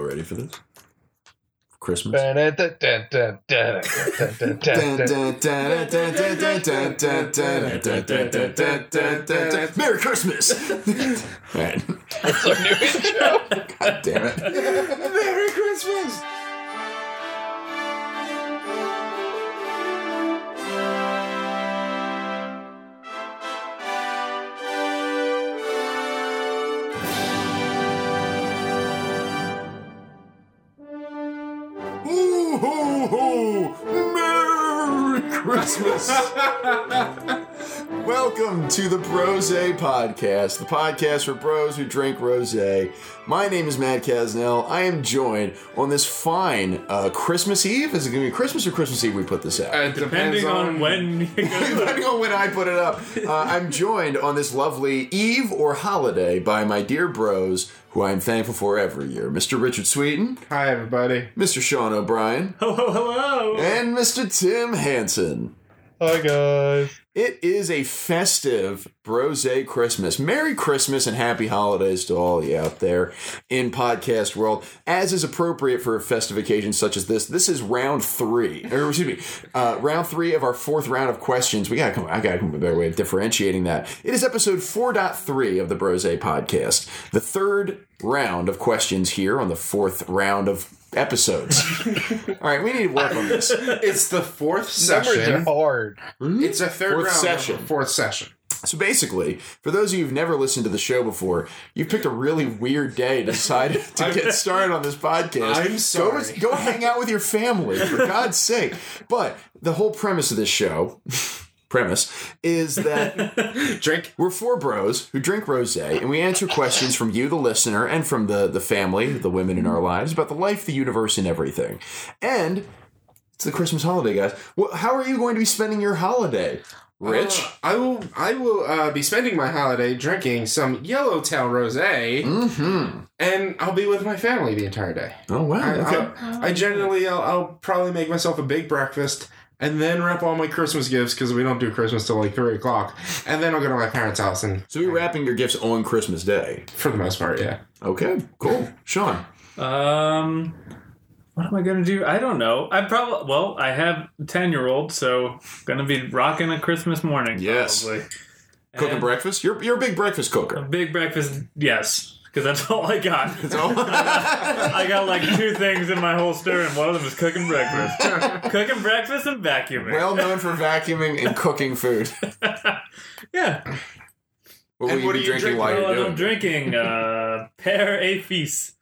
ready for this? Christmas. Merry Christmas! That's our new intro. God damn it. Merry Christmas! Welcome to the Brose Podcast, the podcast for bros who drink rose. My name is Matt Casnell. I am joined on this fine uh, Christmas Eve. Is it going to be Christmas or Christmas Eve we put this out? Uh, Depending on when Depending on when I put it up, uh, I'm joined on this lovely eve or holiday by my dear bros, who I'm thankful for every year Mr. Richard Sweeten, Hi, everybody. Mr. Sean O'Brien, Ho ho hello. and Mr. Tim Hansen. Hi guys. It is a festive Brose Christmas. Merry Christmas and happy holidays to all you out there in podcast world. As is appropriate for a festive occasion such as this, this is round three, or excuse me, uh, round three of our fourth round of questions. We gotta come. I gotta come up with a better way of differentiating that. It is episode 4.3 of the Brose podcast, the third round of questions here on the fourth round of episodes. all right, we need to work on this. It's the fourth Numbers are session. hard. Hmm? It's a third Fourth round session. of fourth session. So basically, for those of you who've never listened to the show before, you picked a really weird day to decide to get started on this podcast. I'm sorry. Go, go hang out with your family, for God's sake. But the whole premise of this show, premise, is that Drink. we're four bros who drink rosé, and we answer questions from you, the listener, and from the the family, the women in our lives, about the life, the universe, and everything. And it's the Christmas holiday, guys. Well, how are you going to be spending your holiday, Rich? Uh, I will. I will uh, be spending my holiday drinking some Yellowtail rosé, mm-hmm. and I'll be with my family the entire day. Oh wow. I, okay. I'll- I generally, I'll, I'll probably make myself a big breakfast. And then wrap all my Christmas gifts because we don't do Christmas till like three o'clock. And then I'll go to my parents' house and, So you're wrapping your gifts on Christmas Day. for the most part, yeah. Okay, cool. Sean. Um, what am I gonna do? I don't know. I probably well, I have a ten year old, so gonna be rocking a Christmas morning. Yes. probably. Cooking And breakfast? You're you're a big breakfast A cooker. big breakfast, yes, because that's all I got. That's all. I got like two things in my holster, and one of them is cooking breakfast. cooking breakfast and vacuuming. well known for vacuuming and cooking food. yeah. What will And you what be do you drinking drink? while you're I'm doing? it? drinking uh, Père et Fils,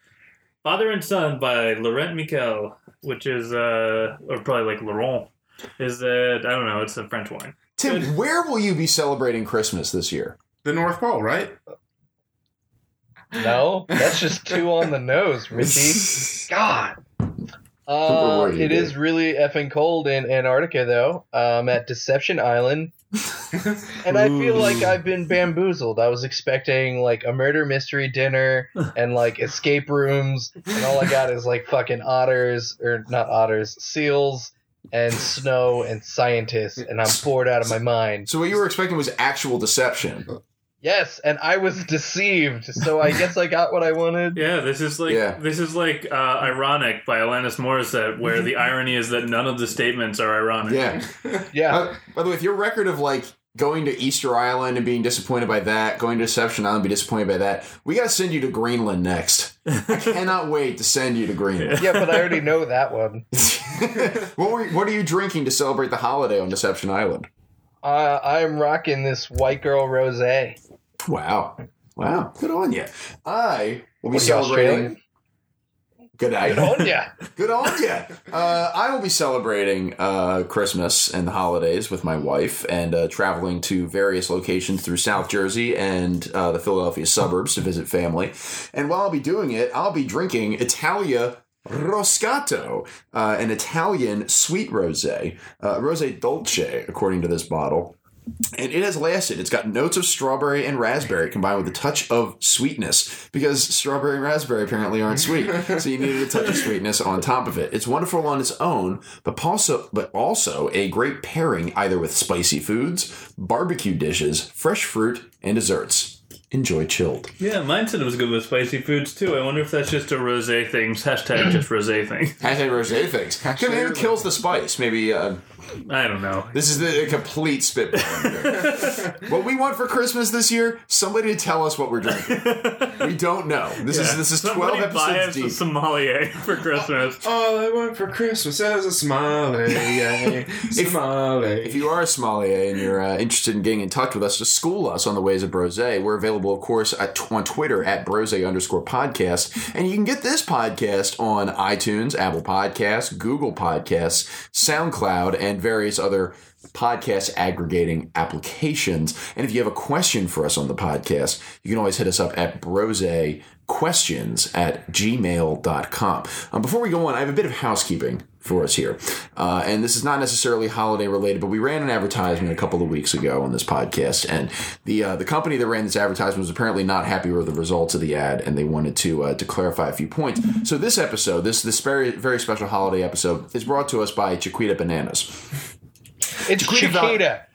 Father and Son by Laurent Miquel, which is, uh, or probably like Laurent, is, uh, I don't know, it's a French wine. Tim, where will you be celebrating Christmas this year? The North Pole, right? No, that's just two on the nose, Richie. God. Uh, were you, it is really effing cold in Antarctica, though. I'm at Deception Island, and I feel like I've been bamboozled. I was expecting like a murder mystery dinner and like escape rooms, and all I got is like fucking otters or not otters, seals and snow and scientists, and I'm bored out of my mind. So what you were expecting was actual deception. Yes, and I was deceived, so I guess I got what I wanted. Yeah, this is like, Yeah. this is like uh, Ironic by Alanis Morissette, where the irony is that none of the statements are ironic. Yeah. Yeah. Uh, by the way, if your record of like going to Easter Island and being disappointed by that, going to Deception Island and be disappointed by that, we got to send you to Greenland next. I cannot wait to send you to Greenland. Yeah, but I already know that one. what were what are you drinking to celebrate the holiday on Deception Island? Uh, I'm rocking this white girl rosé. Wow. Wow. Good on you. I will be celebrating. Good Good night. on ya. Good on you. Uh, I will be celebrating uh, Christmas and the holidays with my wife and uh, traveling to various locations through South Jersey and uh, the Philadelphia suburbs to visit family. And while I'll be doing it, I'll be drinking Italia Roscato, uh, an Italian sweet rosé, uh, rosé dolce, according to this bottle. And it has lasted. It's got notes of strawberry and raspberry combined with a touch of sweetness because strawberry and raspberry apparently aren't sweet. so you needed a touch of sweetness on top of it. It's wonderful on its own, but also but also a great pairing either with spicy foods, barbecue dishes, fresh fruit, and desserts. Enjoy chilled. Yeah, mine said it was good with spicy foods too. I wonder if that's just a rosé thing. Hashtag just rosé thing. Hashtag rosé things. Maybe it kills the spice. Maybe uh, I don't know. this is the complete spitball. what we want for Christmas this year? Somebody to tell us what we're drinking. we don't know. This is this is twelve Somebody buy episodes us deep. a sommelier for Christmas. All I want for Christmas is a smiley. smiley. If you are a sommelier and you're uh, interested in getting in touch with us to school us on the ways of brose, we're available, of course, at, on Twitter at brose underscore podcast. And you can get this podcast on iTunes, Apple Podcasts, Google Podcasts, SoundCloud, and various other podcast aggregating applications. And if you have a question for us on the podcast, you can always hit us up at brosequestions at gmail.com. Um, before we go on, I have a bit of housekeeping for us here. Uh, and this is not necessarily holiday related, but we ran an advertisement a couple of weeks ago on this podcast, and the uh, the company that ran this advertisement was apparently not happy with the results of the ad, and they wanted to uh, to clarify a few points. So this episode, this this very very special holiday episode, is brought to us by Chiquita Bananas. It's Chiquita Chiquita.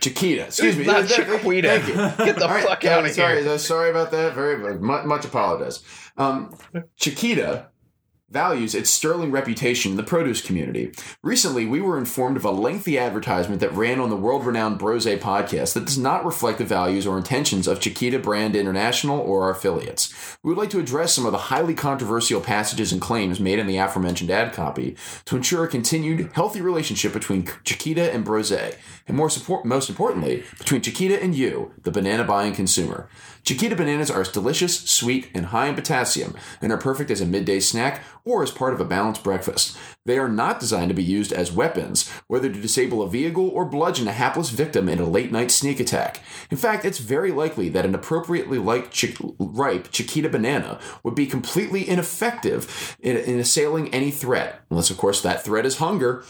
Chiquita, excuse me, Not Chiquita. Thank you. Get the right, fuck yeah, out of sorry, here. uh, Sorry about that. Very much, much apologize. Um, Chiquita values its sterling reputation in the produce community. Recently, we were informed of a lengthy advertisement that ran on the world-renowned Brose podcast that does not reflect the values or intentions of Chiquita Brand International or our affiliates. We would like to address some of the highly controversial passages and claims made in the aforementioned ad copy to ensure a continued healthy relationship between Chiquita and Brose, and more support, most importantly, between Chiquita and you, the banana buying consumer. Chiquita bananas are delicious, sweet, and high in potassium, and are perfect as a midday snack or as part of a balanced breakfast. They are not designed to be used as weapons, whether to disable a vehicle or bludgeon a hapless victim in a late night sneak attack. In fact, it's very likely that an appropriately ripe Chiquita banana would be completely ineffective in, in assailing any threat, unless, of course, that threat is hunger.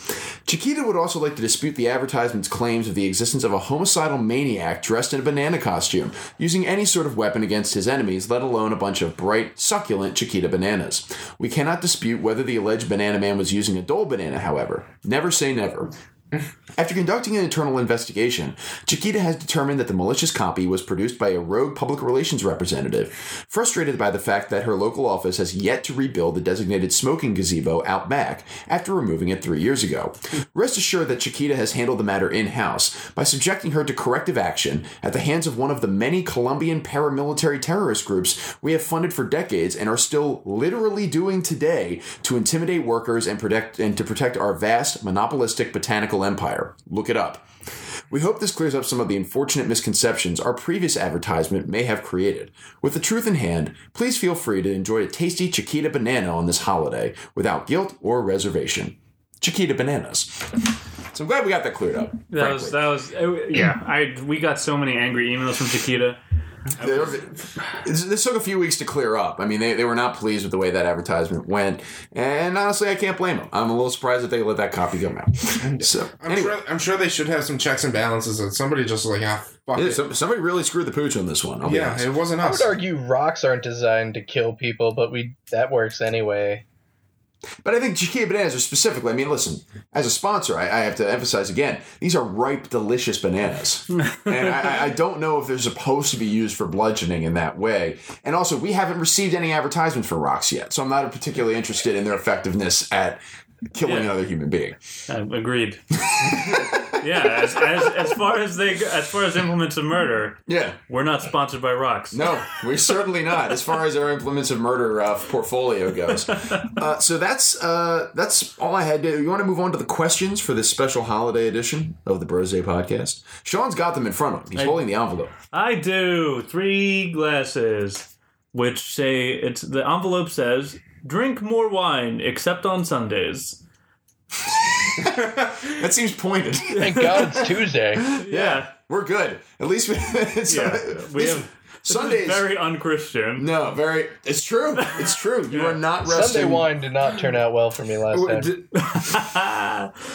Chiquita would also like to dispute the advertisement's claims of the existence of a homicidal maniac dressed in a banana costume, using any sort of weapon against his enemies, let alone a bunch of bright, succulent Chiquita bananas. We cannot dispute whether the alleged banana man was using a dull banana, however. Never say never. After conducting an internal investigation, Chiquita has determined that the malicious copy was produced by a rogue public relations representative, frustrated by the fact that her local office has yet to rebuild the designated smoking gazebo out back after removing it three years ago. Rest assured that Chiquita has handled the matter in house by subjecting her to corrective action at the hands of one of the many Colombian paramilitary terrorist groups we have funded for decades and are still literally doing today to intimidate workers and protect and to protect our vast monopolistic botanical empire. Look it up. We hope this clears up some of the unfortunate misconceptions our previous advertisement may have created. With the truth in hand, please feel free to enjoy a tasty Chiquita banana on this holiday without guilt or reservation. Chiquita bananas. So I'm glad we got that cleared up. That was that was uh, yeah. I we got so many angry emails from Chiquita. This this took a few weeks to clear up. I mean, they, they were not pleased with the way that advertisement went, and honestly, I can't blame them. I'm a little surprised that they let that copy go out. So I'm anyway, sure. I'm sure they should have some checks and balances. And somebody just like ah, fuck yeah, it. somebody really screwed the pooch on this one. I'll yeah, it wasn't I would argue rocks aren't designed to kill people, but we that works anyway. But I think Chiquita bananas are specifically. I mean, listen, as a sponsor, I, I have to emphasize again: these are ripe, delicious bananas, and I, I don't know if they're supposed to be used for bludgeoning in that way. And also, we haven't received any advertisements for rocks yet, so I'm not particularly interested in their effectiveness at killing Yeah. another human being. Uh, agreed. yeah, as, as, as far as they go- as far as implements of murder, Yeah. we're not sponsored by rocks. No, we're certainly not. As far as our implements of murder uh, portfolio goes, uh, so that's uh, that's all I had. to do. You want to move on to the questions for this special holiday edition of the Brose podcast? Sean's got them in front of him. He's I- holding the envelope. I do three glasses, which say it's the envelope says drink more wine except on Sundays. That seems pointed. Thank God it's Tuesday. Yeah, We're good. At least we. it's, yeah. at We least have Sundays. very unchristian. no, very. It's true. It's true. You Yeah. are not resting. Sunday wine did not turn out well for me last time.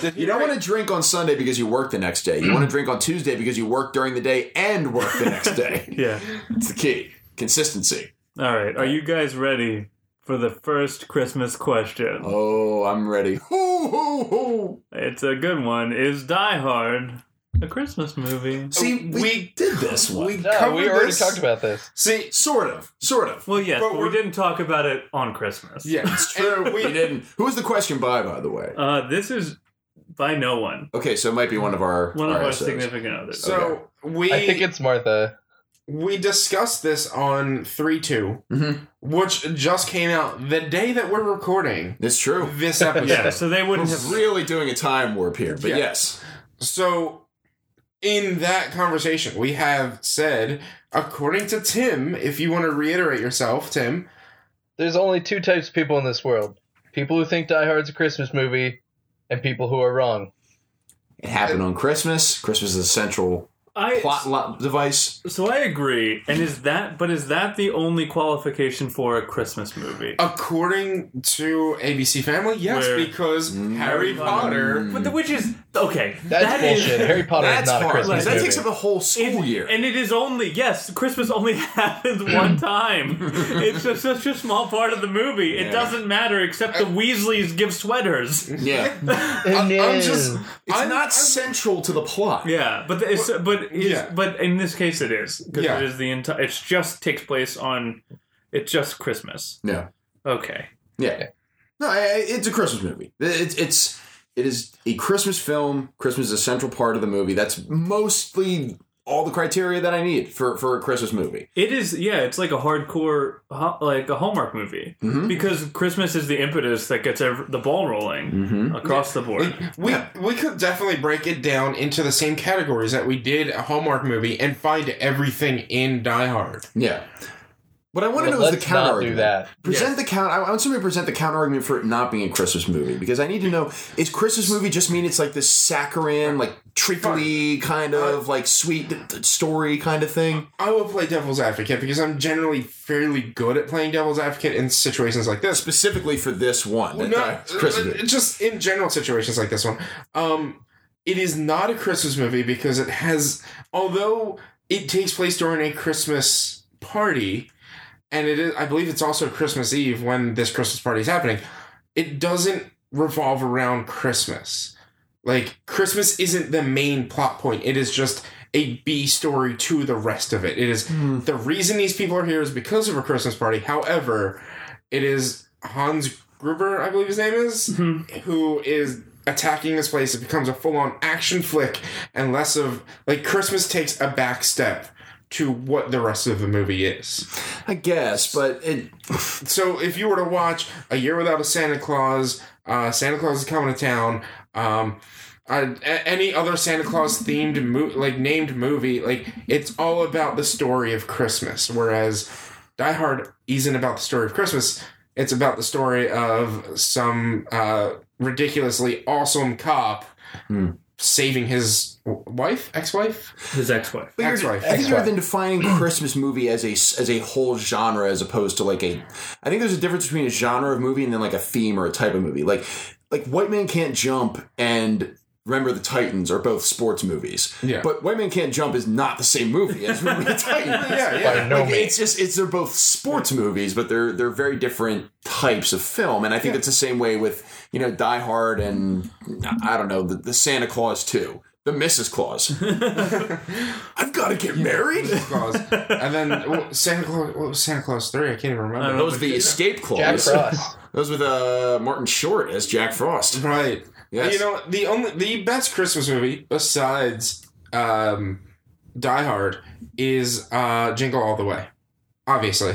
Did- You don't want to drink on Sunday because you work the next day. You want to drink on Tuesday because you work during the day and work the next day. yeah. It's the key. Consistency. All right. Are you guys ready for the first Christmas question? Oh, I'm ready. Hoo, hoo, hoo. It's a good one. Is Die Hard A Christmas movie. See, we, We- did this one. we No, covered we already this. talked about this. See, sort of, sort of. Well, yes, But but we didn't talk about it on Christmas. yeah, It's true. We didn't. Who was the question by, by the way? Uh, this is by no one. Okay, so it might be one of our One of our RSOs. significant others. So we I think it's Martha. We discussed this on three two, Mhm. which just came out the day that we're recording It's true. this episode. yeah, so they We're wouldn't have. really doing a time warp here, but Yeah. yes. So, in that conversation, we have said, according to Tim, if you want to reiterate yourself, Tim, There's only two types of people in this world: people who think Die Hard's a Christmas movie, and people who are wrong. It happened on Christmas. Christmas is a central I plot lo- device. so I agree. And is that? But is that the only qualification for a Christmas movie? according to ABC Family, yes, Where- because Harry Potter. Mm. But the which is okay. That's that is- bullshit. Harry Potter That's is not a hard. Christmas that movie. takes up a whole school It- year. And it is only yes, Christmas only happens one time. it's just such a small part of the movie. It Yeah. doesn't matter except the Weasleys give sweaters. yeah, I- I'm just. it's I'm- not I'm- central to the plot. Yeah, but the- it's but is, Yeah. but in this case it is because Yeah. it is the entire. It just takes place on. It's just Christmas. Yeah. Okay. yeah, no, it's a Christmas movie. It's it's it is a Christmas film. Christmas is a central part of the movie. That's mostly all the criteria that I need for for a Christmas movie. It is, yeah. It's like a hardcore, like a Hallmark movie, Mhm. because Christmas is the impetus that gets ev- the ball rolling Mm-hmm. across the board. Like, we we could definitely break it down into the same categories that we did a Hallmark movie and find everything in Die Hard. Yeah. What I want to But know is the counter argument. that. Present the count. I want somebody to present the counter argument for it not being a Christmas movie because I need to know: is Christmas movie just mean it's like this saccharine, like treacly kind of like sweet story kind of thing? I will play devil's advocate because I'm generally fairly good at playing devil's advocate in situations like this. Specifically for this one, Well, that- no, uh, uh, just in general situations like this one. Um, it is not a Christmas movie because it has, although it takes place during a Christmas party, and it is, I believe it's also Christmas Eve when this Christmas party is happening. It doesn't revolve around Christmas. Like Christmas isn't the main plot point. It is just a B story to the rest of it. It is the reason these people are here is because of a Christmas party. However, it is Hans Gruber, I believe his name is, who is attacking this place. It becomes a full on action flick and less of like Christmas takes a back step to what the rest of the movie is. I guess, but it. So if you were to watch A Year Without a Santa Claus, uh, Santa Claus is coming to town, um, uh, any other Santa Claus themed mo- like named movie, like it's all about the story of Christmas. Whereas Die Hard isn't about the story of Christmas; it's about the story of some uh, ridiculously awesome cop Hmm. saving his wife, ex-wife, His ex-wife. But Ex-wife. I think you're Ex-wife. then defining Christmas movie as a as a whole genre as opposed to like a. I think there's a difference between a genre of movie and then like a theme or a type of movie. Like like White Man Can't Jump and Remember the Titans are both sports movies. Yeah. But White Man Can't Jump is not the same movie as Remember the Titans. Yeah, yeah. By no Like, means. it's just it's they're both sports movies, but they're they're very different types of film, and I think it's the same way with you know Die Hard and I don't know the, the Santa Claus too, the Mrs. Claus. I've got to get married. Claus, and then well, Santa Claus. What was Santa Claus three? I can't even remember. I That was the escape Jack. Frost. That was with uh, Martin Short as Jack Frost. Right. Yes. You know, the only the best Christmas movie besides um, Die Hard is uh, Jingle All the Way. Obviously,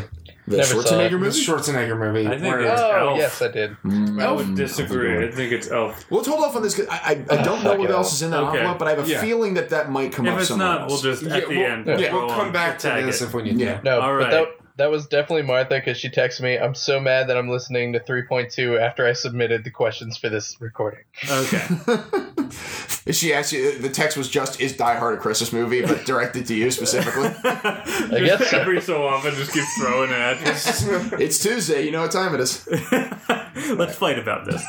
the Never Schwarzenegger it. the movie. Schwarzenegger movie. I think it's- Oh Elf. yes, I did. Mm, I would disagree. I think it's Elf. Well, let's hold off on this. 'cause I, I, I don't know what else all. is in that Okay. envelope, but I have a Yeah. feeling that that might come up If it's somewhere not, we'll else. just Yeah, at the we'll, end. yeah, throw we'll come on- back to this it. if we need Yeah. to. No, All but right. That, that was definitely Martha because she texted me. I'm so mad that I'm listening to 3.2 after I submitted the questions for this recording. Okay. Is she actually? The text was just "Is Die Hard a Christmas movie?" but directed to you specifically. I guess so. every so often, just keep throwing it at you. it's Tuesday. You know what time it is. Let's fight about this.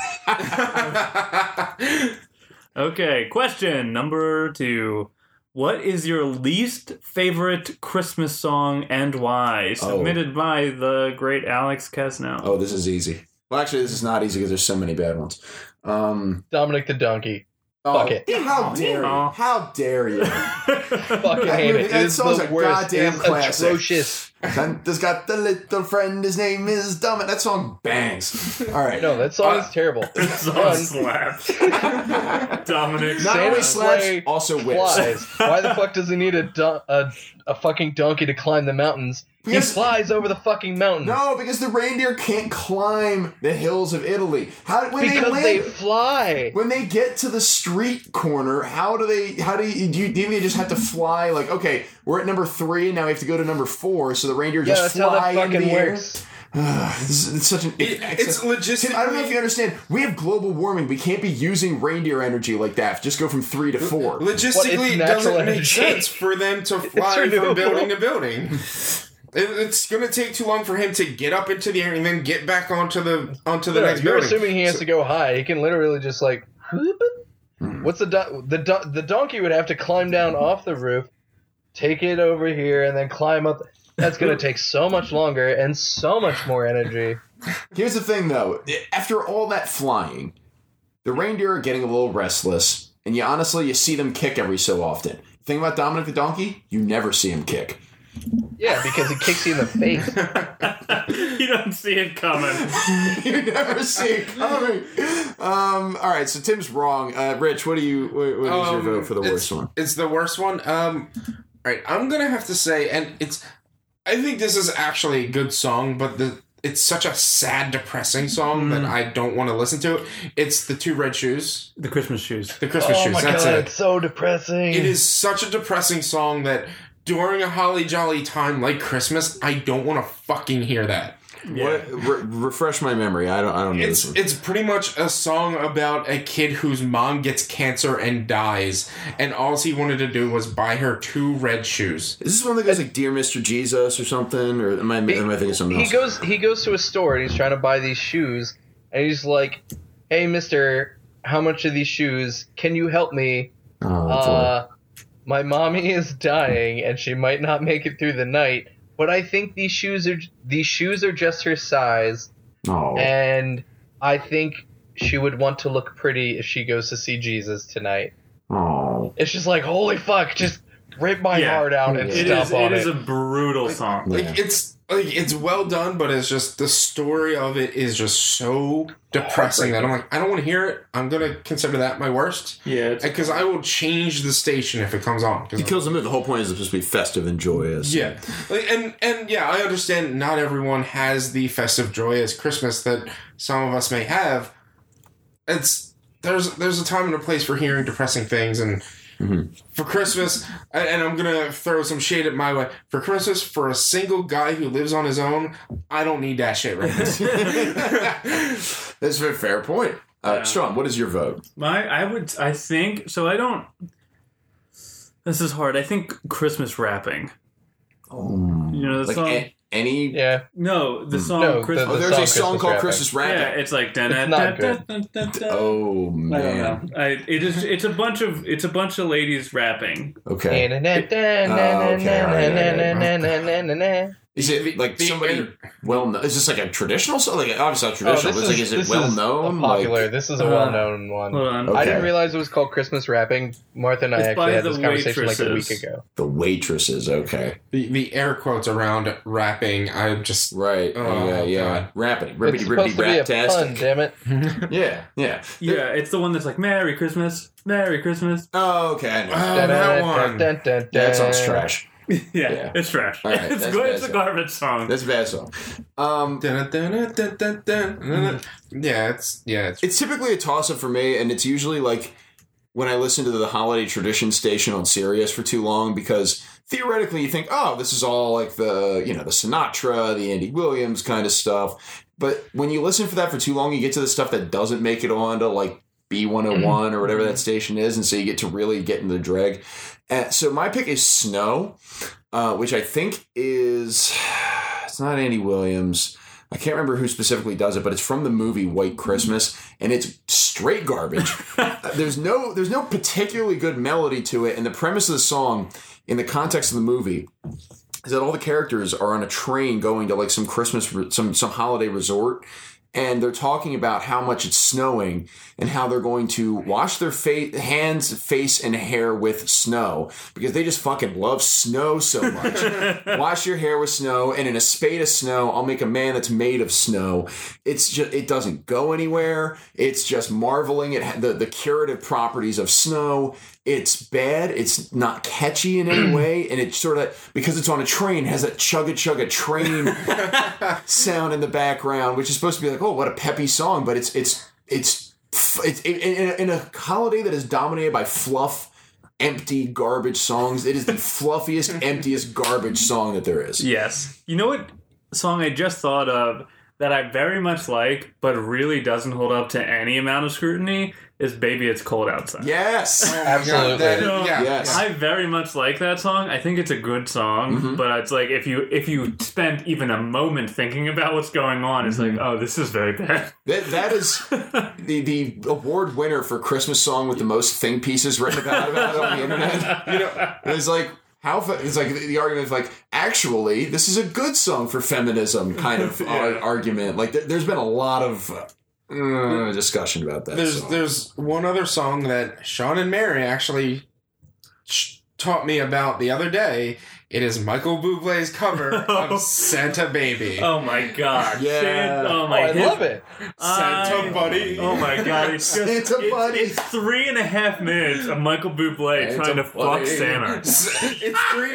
Okay, question number two. What is your least favorite Christmas song and why? Submitted by the great Alex Kesnow. Oh, this is easy. Well, actually, this is not easy because there's so many bad ones. Um, Dominic the Donkey. Fuck it. How dare you? Aw. How dare you? Fucking That hate movie- it. that It is song's the a worst. goddamn it is classic. atrocious. Santa's got the little friend. His name is Dumb. That song bangs. All right. No, that song Uh, is terrible. That song slaps. Dominic. Not Santa only slaps, also whips. Flies. Why the fuck does he need a, don- a a fucking donkey to climb the mountains? Because- he flies over the fucking mountains. No, because the reindeer can't climb the hills of Italy. How when because they they fly. when they get to the street corner, how do they? How do you? Do you, do you just have to fly? Like, okay, we're at number three, and now we have to go to number four. So the reindeer Yeah, just that's how fly that into fucking the air. works. this is, it's such an. It, it's logistically. I don't know if you understand. We have global warming. We can't be using reindeer energy like that. Just go from three to four. Logistically, it doesn't make energy. sense for them to fly from renewable. building to building. It- It's going to take too long for him to get up into the air and then get back onto the onto the No, next you're building. assuming he has to go high. He can literally just like. Hmm. What's the do- the do- the donkey would have to climb down off the roof, take it over here, and then climb up. That's gonna take so much longer and so much more energy. Here's the thing, though. After all that flying, the reindeer are getting a little restless, and you honestly you see them kick every so often. Thing about Dominic the donkey, you never see him kick. Yeah, because he kicks you in the face. you don't see it coming. you never see it coming. Um, all right, so Tim's wrong. Uh, Rich, what do you? What, what is your Um, vote for the it's- worst one? It's the worst one. Um, all right, I'm gonna have to say, and it's. I think this is actually a good song, but the it's such a sad, depressing song that I don't want to listen to it. It's the two red shoes, The Christmas shoes. the Christmas oh shoes. my That's god, it. it's so depressing. It is such a depressing song that during a holly jolly time like Christmas, I don't want to fucking hear that. What? Re- refresh my memory. I don't. I don't know It's this one. it's pretty much a song about a kid whose mom gets cancer and dies, and all he wanted to do was buy her two red shoes. Is this one that goes like "Dear Mr. Jesus" or something? Or am I? Am I thinking of something he else? goes he goes to a store and he's trying to buy these shoes and he's like hey mister how much are these shoes can you help me oh, boy. uh my mommy is dying and she might not make it through the night but i think these shoes are these shoes are just her size oh. and i think she would want to look pretty if she goes to see jesus tonight oh. it's just like holy fuck just rip my Yeah. heart out and It stop is. on It it, is a brutal song. Yeah. Like it's like it's well done, but it's just the story of it is just so depressing that I'm like, I don't want to hear it. I'm gonna consider that my worst Yeah, because I will change the station if it comes on. 'cause He kills the mood. The whole point is it's supposed to be festive and joyous. Yeah, like, and and yeah, I understand. Not everyone has the festive joy as Christmas that some of us may have. It's there's there's a time and a place for hearing depressing things, and for Christmas, and and I'm gonna throw some shade at my way. For Christmas, for a single guy who lives on his own, I don't need that shit right now. That's a fair point. Uh, Sean, what is your vote? my. I would. I think so. I don't. This is hard. I think Christmas rapping. You know the Like song. a- any? yeah no, the hmm. song No, the- Christmas. Oh, there's song a song Christmas called rapping. Christmas Rapping. yeah, it's like. dun- It's dun- not dun- good. dun- dun- dun- Oh I don't man. know. I, it is. It's a bunch of. It's a bunch of ladies rapping. Okay. Is it like the- somebody well known? Is this like a traditional song? Like obviously not traditional, but it's like is it Oh, this well known? popular. Like, this is a Uh, well-known one. Hold on. Okay. I didn't realize it was called Christmas rapping. Martha and I It's actually had the this conversation like a week ago. the waitresses. Okay. the, the air quotes around rapping, I'm just Right. Oh, yeah. Yeah. God. Rapping. It's Rippity supposed rippity to be a pun, damn it. Yeah. Yeah. Yeah, it's the one that's like Merry Christmas, Merry Christmas. Oh, okay. I know. Oh, that one. Yeah, that sounds trash. yeah, Yeah. it's trash. All right, it's good. bad It's a stuff. garbage song. That's a bad song. Um, yeah, it's yeah, it's it's typically a toss up for me, and it's usually like when I listen to the holiday tradition station on Sirius for too long because theoretically you think, oh, this is all like the you know the Sinatra, the Andy Williams kind of stuff. But when you listen for that for too long, you get to the stuff that doesn't make it on to like B101 or whatever that station is, and so you get to really get into the drag. Uh, so my pick is Snow, uh, which I think is it's not Andy Williams. I can't remember who specifically does it, but it's from the movie White Christmas, and it's straight garbage. There's no there's no particularly good melody to it, and the premise of the song, in the context of the movie, is that all the characters are on a train going to like some Christmas some some holiday resort, and they're talking about how much it's snowing and how they're going to wash their fa- hands, face, and hair with snow because they just fucking love snow so much. wash your hair with snow, and in a spade of snow, I'll make a man that's made of snow. It's just it doesn't go anywhere. It's just marveling at the the curative properties of snow. It's bad. It's not catchy in any way, and it sort of because it's on a train has that chugga chugga train sound in the background, which is supposed to be like, oh, what a peppy song, but it's it's it's it's in, in, in a holiday that is dominated by fluff, empty garbage songs. It is the fluffiest, emptiest garbage song that there is. Yes. You know what song I just thought of that I very much like, but really doesn't hold up to any amount of scrutiny is Baby It's Cold Outside. Yes. Oh my Absolutely. that- No, yeah, yes. I very much like that song. I think it's a good song, Mhm. but it's like if you if you spend even a moment thinking about what's going on, it's like, oh, this is very bad. That, that is the, the award winner for Christmas song with the most thing pieces written about, about it on the internet. You know, It's like how fa- it's like the, the argument of like actually this is a good song for feminism kind of Yeah. argument. Like th- there's been a lot of uh, discussion about that. there's song. there's one other song that Sean and Mary actually sh- taught me about the other day. It is Michael Bublé's cover of Santa Baby. Oh my god! Yeah. Shit. Oh Oh, my! I his- love it. Santa I- Buddy. Oh my god! It's just Santa it's, Buddy. it's three and a half minutes of Michael Bublé Santa trying to fuck Santa. it's three.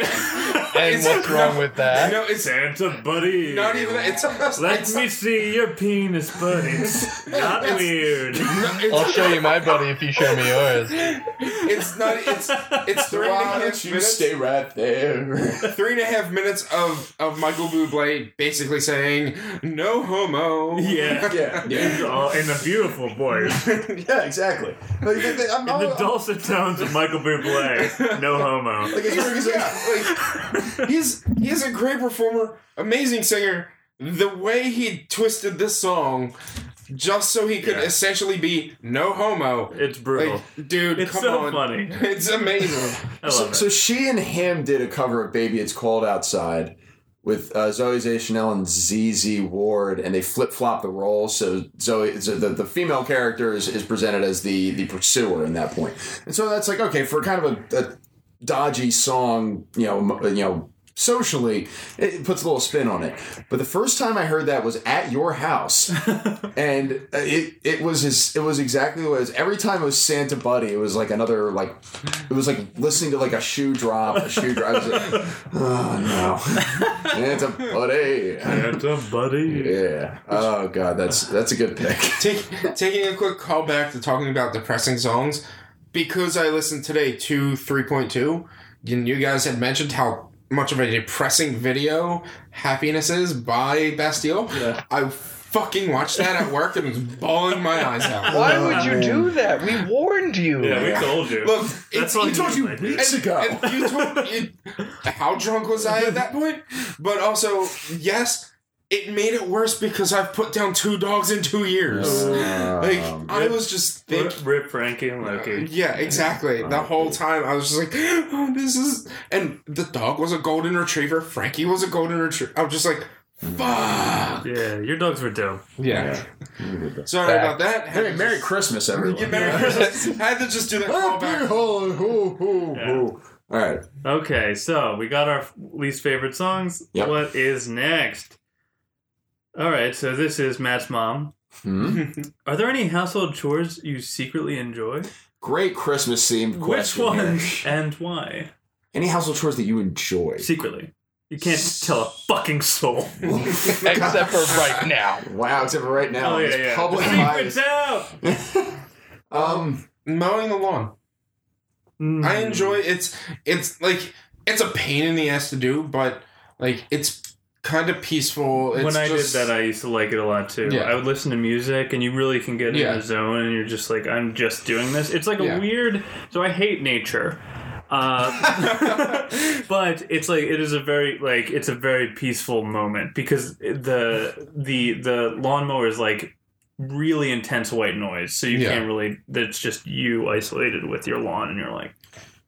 And it's- what's wrong with that? No, it's Santa buddy. not even. It's Let it's, me see your penis, but it's not weird. no, it's, I'll show you my buddy if you show me yours. It's not. It's it's three and a Why half don't you stay right there? Three and a half minutes of of Michael Bublé basically saying no homo. Yeah. yeah, yeah, Oh, in a beautiful voice. yeah, exactly. Like, they- they- I'm In not- the dulcet tones of Michael Bublé. No homo. like, it's very- it's like- like, he's he's a great performer, amazing singer. The way he twisted this song, just so he could Yeah. essentially be no homo. It's brutal. Like, dude, it's come so on, funny. it's amazing. I love so, it. so she and him did a cover of "Baby It's Cold Outside" with uh, Zooey Deschanel and ZZ Ward, and they flip flop the roles. So Zooey, so the, the female character is, is presented as the the pursuer in that point, and so that's like okay for kind of a, a dodgy song, you know, you know. Socially, it puts a little spin on it. But the first time I heard that was at your house, and uh, it it was his, it was exactly what it was. Every time it was Santa Buddy, it was like another like it was like listening to like a shoe drop, a shoe drop. I was like, oh no, Santa Buddy. Santa buddy. Yeah. Oh god, that's that's a good pick. Take, taking a quick call back to talking about depressing songs, because I listened today to 3.2, and you guys had mentioned how much of a depressing video Happiness is by Bastille. Yeah. I fucking watched that at work and was bawling my eyes out. Why oh, would you do that? We warned you. Yeah, we told you. Look, That's it's, all He told you I weeks and, ago. and you told you, how drunk was I at that point? But also, yes, it made it worse because I've put down two dogs in two years. like Um, I was just thinking. Rip, Rip Frankie and Loki. Yeah, exactly. The whole time I was just like, "Oh, this is." And the dog was a golden retriever. Frankie was a golden retriever. I was just like, "Fuck." Yeah, your dogs were dope. Yeah. Yeah. Sorry about that. Had Hey, Merry just- Christmas, everyone. Yeah, Merry Christmas. I had to just do that Happy callback. holiday, hoo, hoo, Yeah. All right. Okay, so we got our least favorite songs. Yep. What is next? All right, so this is Matt's mom. Hmm? Are there any household chores you secretly enjoy? Great Christmas themed Which question. ones here. and why? Any household chores that you enjoy? Secretly. You can't tell a fucking soul. Except for right now. Wow, except for right now. oh, it's yeah, yeah. Public Secrets bias. out! um, Mowing the lawn. Mm. I enjoy it's it's like it's a pain in the ass to do, but like it's kind of peaceful. It's when I just, did that, I used to like it a lot too. Yeah. I would listen to music, and you really can get Yeah. in the zone, and you're just like, I'm just doing this. It's like a weird. So I hate nature, uh, but it's like it is a very like it's a very peaceful moment because the the the lawnmower is like really intense white noise, so you Yeah. can't really. That's just you isolated with your lawn, and you're like,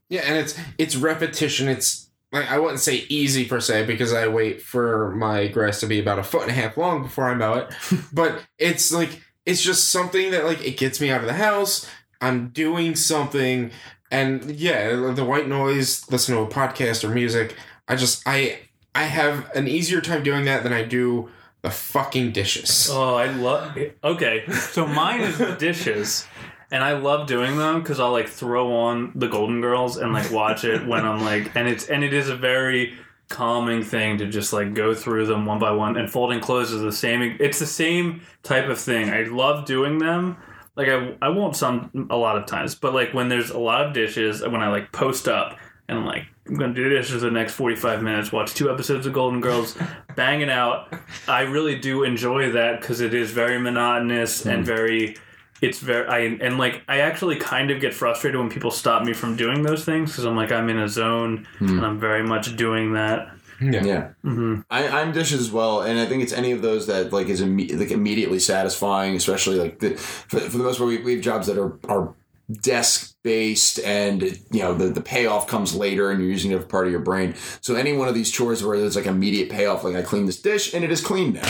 Yeah, and it's it's repetition. It's like I wouldn't say easy per se because I wait for my grass to be about a foot and a half long before I mow it. but it's like it's just something that like it gets me out of the house. I'm doing something, and yeah, the white noise, listen to a podcast or music. I just I I have an easier time doing that than I do the fucking dishes. Oh, I love. Okay, so mine is the dishes, and I love doing them because I'll like throw on the Golden Girls and like watch it when I'm like, and it's and it is a very calming thing to just like go through them one by one. And folding clothes is the same. It's the same type of thing. I love doing them. Like I, I won't some a lot of times, but like when there's a lot of dishes, when I like post up and I'm like, I'm gonna do dishes for the next 45 minutes, watch two episodes of Golden Girls, bang it out. I really do enjoy that because it is very monotonous and mm. very. It's very I and like I actually kind of get frustrated when people stop me from doing those things because I'm like I'm in a zone and I'm very much doing that. Yeah. Yeah. hmm I, I'm dishes as well, and I think it's any of those that like is imme- like immediately satisfying. Especially like the, for, for the most part, we, we have jobs that are are desk based, and you know the the payoff comes later, and you're using it for part of your brain. So any one of these chores where there's like immediate payoff, like I clean this dish and it is clean now,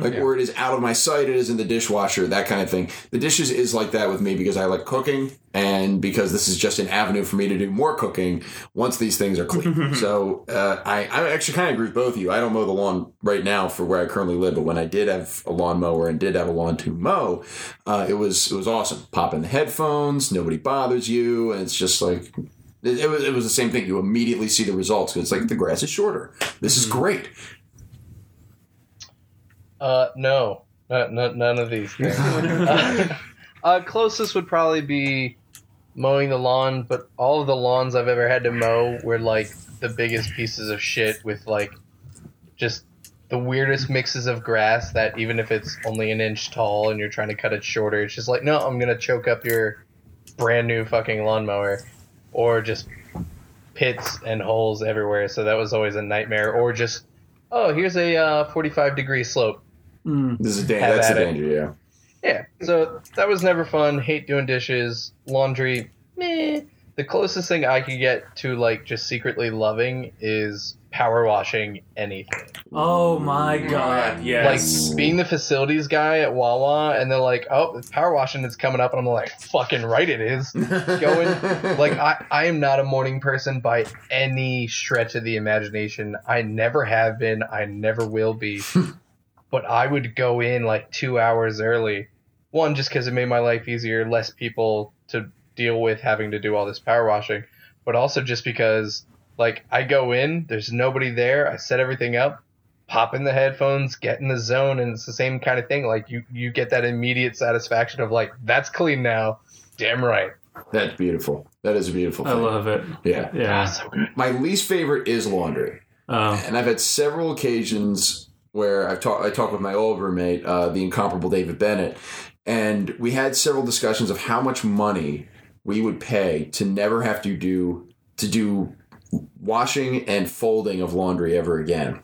like Yeah. or it is out of my sight, it is in the dishwasher, that kind of thing. The dishes is like that with me because I like cooking, and because this is just an avenue for me to do more cooking once these things are clean. so uh, I, I actually kind of agree with both of you. I don't mow the lawn right now for where I currently live, but when I did have a lawn mower and did have a lawn to mow, uh, it was it was awesome. Pop in the headphones, nobody bothers you, and it's just like. It, it was, it was the same thing. You immediately see the results. Because it's like the grass is shorter. This is great. Uh, no, uh, no, none of these things. uh, uh, closest would probably be mowing the lawn, but all of the lawns I've ever had to mow were like the biggest pieces of shit with like just the weirdest mixes of grass that even if it's only an inch tall and you're trying to cut it shorter, it's just like, no, I'm gonna choke up your brand new fucking lawnmower, or just pits and holes everywhere. So that was always a nightmare. Or just, oh, here's a uh, 45 degree slope. Mm. This is dan- Have that's a the it. danger. Yeah. Yeah, so that was never fun. Hate doing dishes, laundry. Meh. The closest thing I could get to like just secretly loving is power washing anything. Oh my mm, god! Yes. Like being the facilities guy at Wawa, and they're like, "Oh, power washing is coming up," and I'm like, "Fucking right, it is." Going like I, I am not a morning person by any stretch of the imagination. I never have been. I never will be. but I would go in like two hours early. One, just because it made my life easier, less people to deal with having to do all this power washing. But also just because like I go in, there's nobody there. I set everything up, pop in the headphones, get in the zone, and it's the same kind of thing. Like you, you get that immediate satisfaction of like that's clean now. Damn right. That's beautiful. That is a beautiful I love it. yeah. Ah, Yeah. so good. My least favorite is laundry. Oh. And I've had several occasions where I've talked I talked with my old roommate, uh, the incomparable David Bennett, and we had several discussions of how much money we would pay to never have to do to do washing and folding of laundry ever again.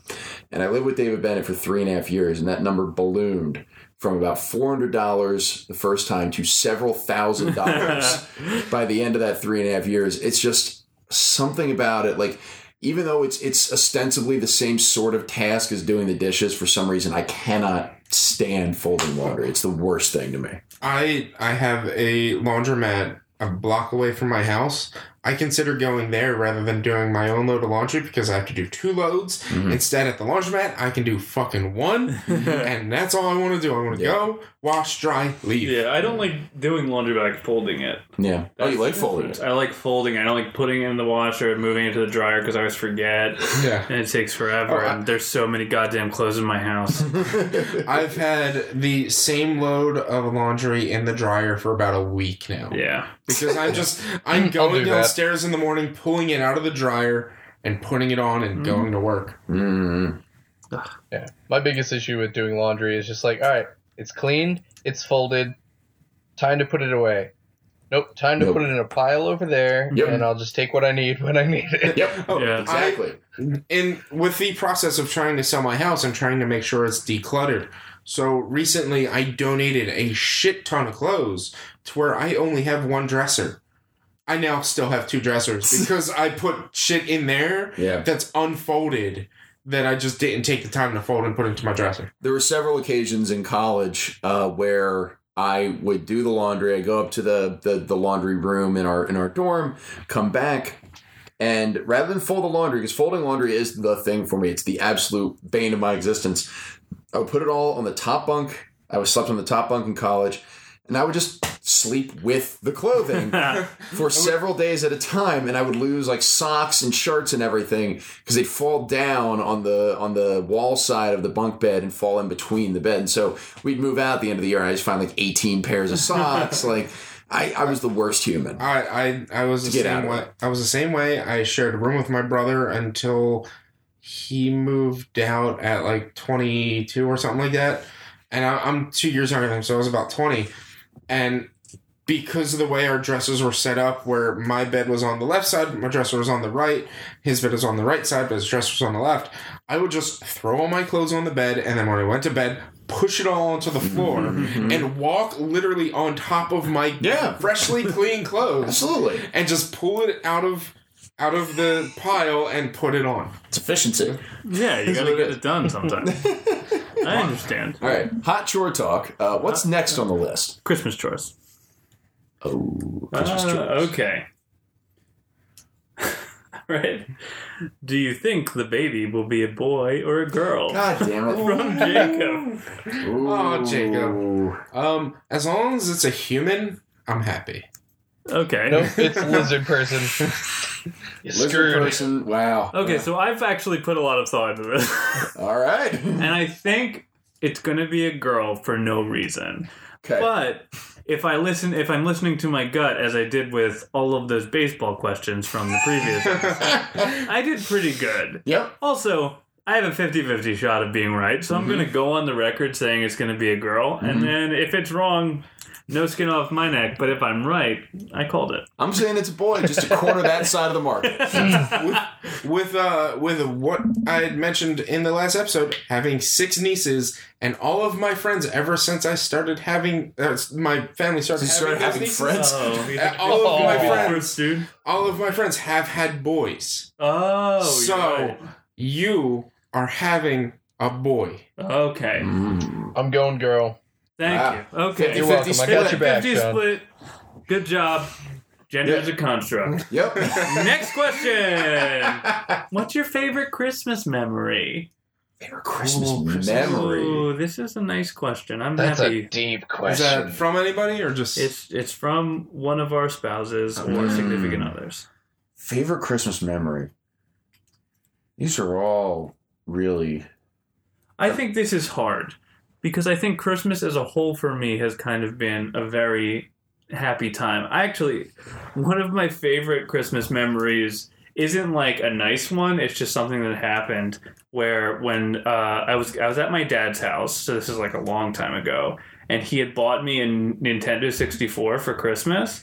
And I lived with David Bennett for three and a half years, and that number ballooned from about four hundred dollars the first time to several thousand dollars by the end of that three and a half years. It's just something about it, like even though it's it's ostensibly the same sort of task as doing the dishes, for some reason I cannot stand folding laundry. It's the worst thing to me. I I have a laundromat a block away from my house. I consider going there rather than doing my own load of laundry because I have to do two loads. Mhm. Instead, at the laundromat, I can do fucking one, and that's all I want to do. I want to Yeah. go, wash, dry, leave. Yeah, I don't like doing laundry, but I like folding it. Yeah. Oh, you like folding it? I like folding. I don't like putting it in the washer and moving it to the dryer because I always forget. Yeah. And it takes forever. Oh, I- and there's so many goddamn clothes in my house. I've had the same load of laundry in the dryer for about a week now. yeah. Because I'm just I'm going do that. downstairs in the morning, pulling it out of the dryer and putting it on and going to work. Mm. Yeah. My biggest issue with doing laundry is just like, all right, it's cleaned, it's folded, time to put it away. Nope, time to Nope. put it in a pile over there, Yep. and I'll just take what I need when I need it. Yep. Oh, Yeah. Exactly. And with the process of trying to sell my house and trying to make sure it's decluttered. So recently I donated a shit ton of clothes to where I only have one dresser. I now still have two dressers because I put shit in there Yeah. that's unfolded that I just didn't take the time to fold and put into my dresser. There were several occasions in college uh, where I would do the laundry. I go up to the, the the laundry room in our in our dorm, come back, and rather than fold the laundry, because folding laundry is the thing for me. It's the absolute bane of my existence. I would put it all on the top bunk. I was slept on the top bunk in college, and I would just sleep with the clothing for several days at a time, and I would lose like socks and shirts and everything because they'd fall down on the on the wall side of the bunk bed and fall in between the bed. And so we'd move out at the end of the year, and I just find like eighteen pairs of socks. like I, I was the worst human. I I, I was the To get out same way. I was the same way. I shared a room with my brother until he moved out at like 22 or something like that. And I, I'm two years younger than him, so I was about 20. And because of the way our dressers were set up, where my bed was on the left side, my dresser was on the right, his bed was on the right side, but his dresser was on the left, I would just throw all my clothes on the bed, and then when I went to bed, push it all onto the floor and walk literally on top of my Yeah. freshly clean clothes Absolutely, and just pull it out of out of the pile and put it on. it's efficiency. Yeah, you gotta get it done sometime. I understand. All right, hot chore talk. Uh, what's next on the list? Christmas chores. Oh, Christmas Uh, chores. okay. right. Do you think the baby will be a boy or a girl? God damn it! From Jacob. Oh, Jacob. Um, as long as it's a human, I'm happy. Okay. Nope, it's lizard person. Lizard screwed. person. Wow. Okay, so I've actually put a lot of thought into this. All right. and I think it's gonna be a girl for no reason. Okay. But if I listen if I'm listening to my gut as I did with all of those baseball questions from the previous episode, I did pretty good. Yep. Also, I have a 50-50 shot of being right, so I'm mm-hmm. going to go on the record saying it's going to be a girl, and mm-hmm. then if it's wrong, no skin off my neck. But if I'm right, I called it. I'm saying it's a boy, just to corner that side of the market. with with uh with what I had mentioned in the last episode, having six nieces and all of my friends ever since I started having uh, my family started, You started having, having those nieces, friends? Oh, uh, all of my Oh. friends, dude. all of my friends have had boys. Oh, so you're right. you are having a boy. okay. Mm. I'm going girl. Thank Wow. you. Okay. You're 50 welcome. I got your back, 50 John. split. Good job. Gender is a construct. Yep. Next question. What's your favorite Christmas memory? Favorite Christmas Ooh, Christmas memory. Ooh, this is a nice question. I'm happy. That's a happy. deep Is question. that from anybody or just It's it's from one of our spouses or Mm. significant others. Favorite Christmas memory. These are all really. I think this is hard because I think Christmas as a whole for me has kind of been a very happy time. I actually, one of my favorite Christmas memories isn't like a nice one. It's just something that happened where when uh, I was I was at my dad's house. So this is like a long time ago, and he had bought me a Nintendo sixty four for Christmas.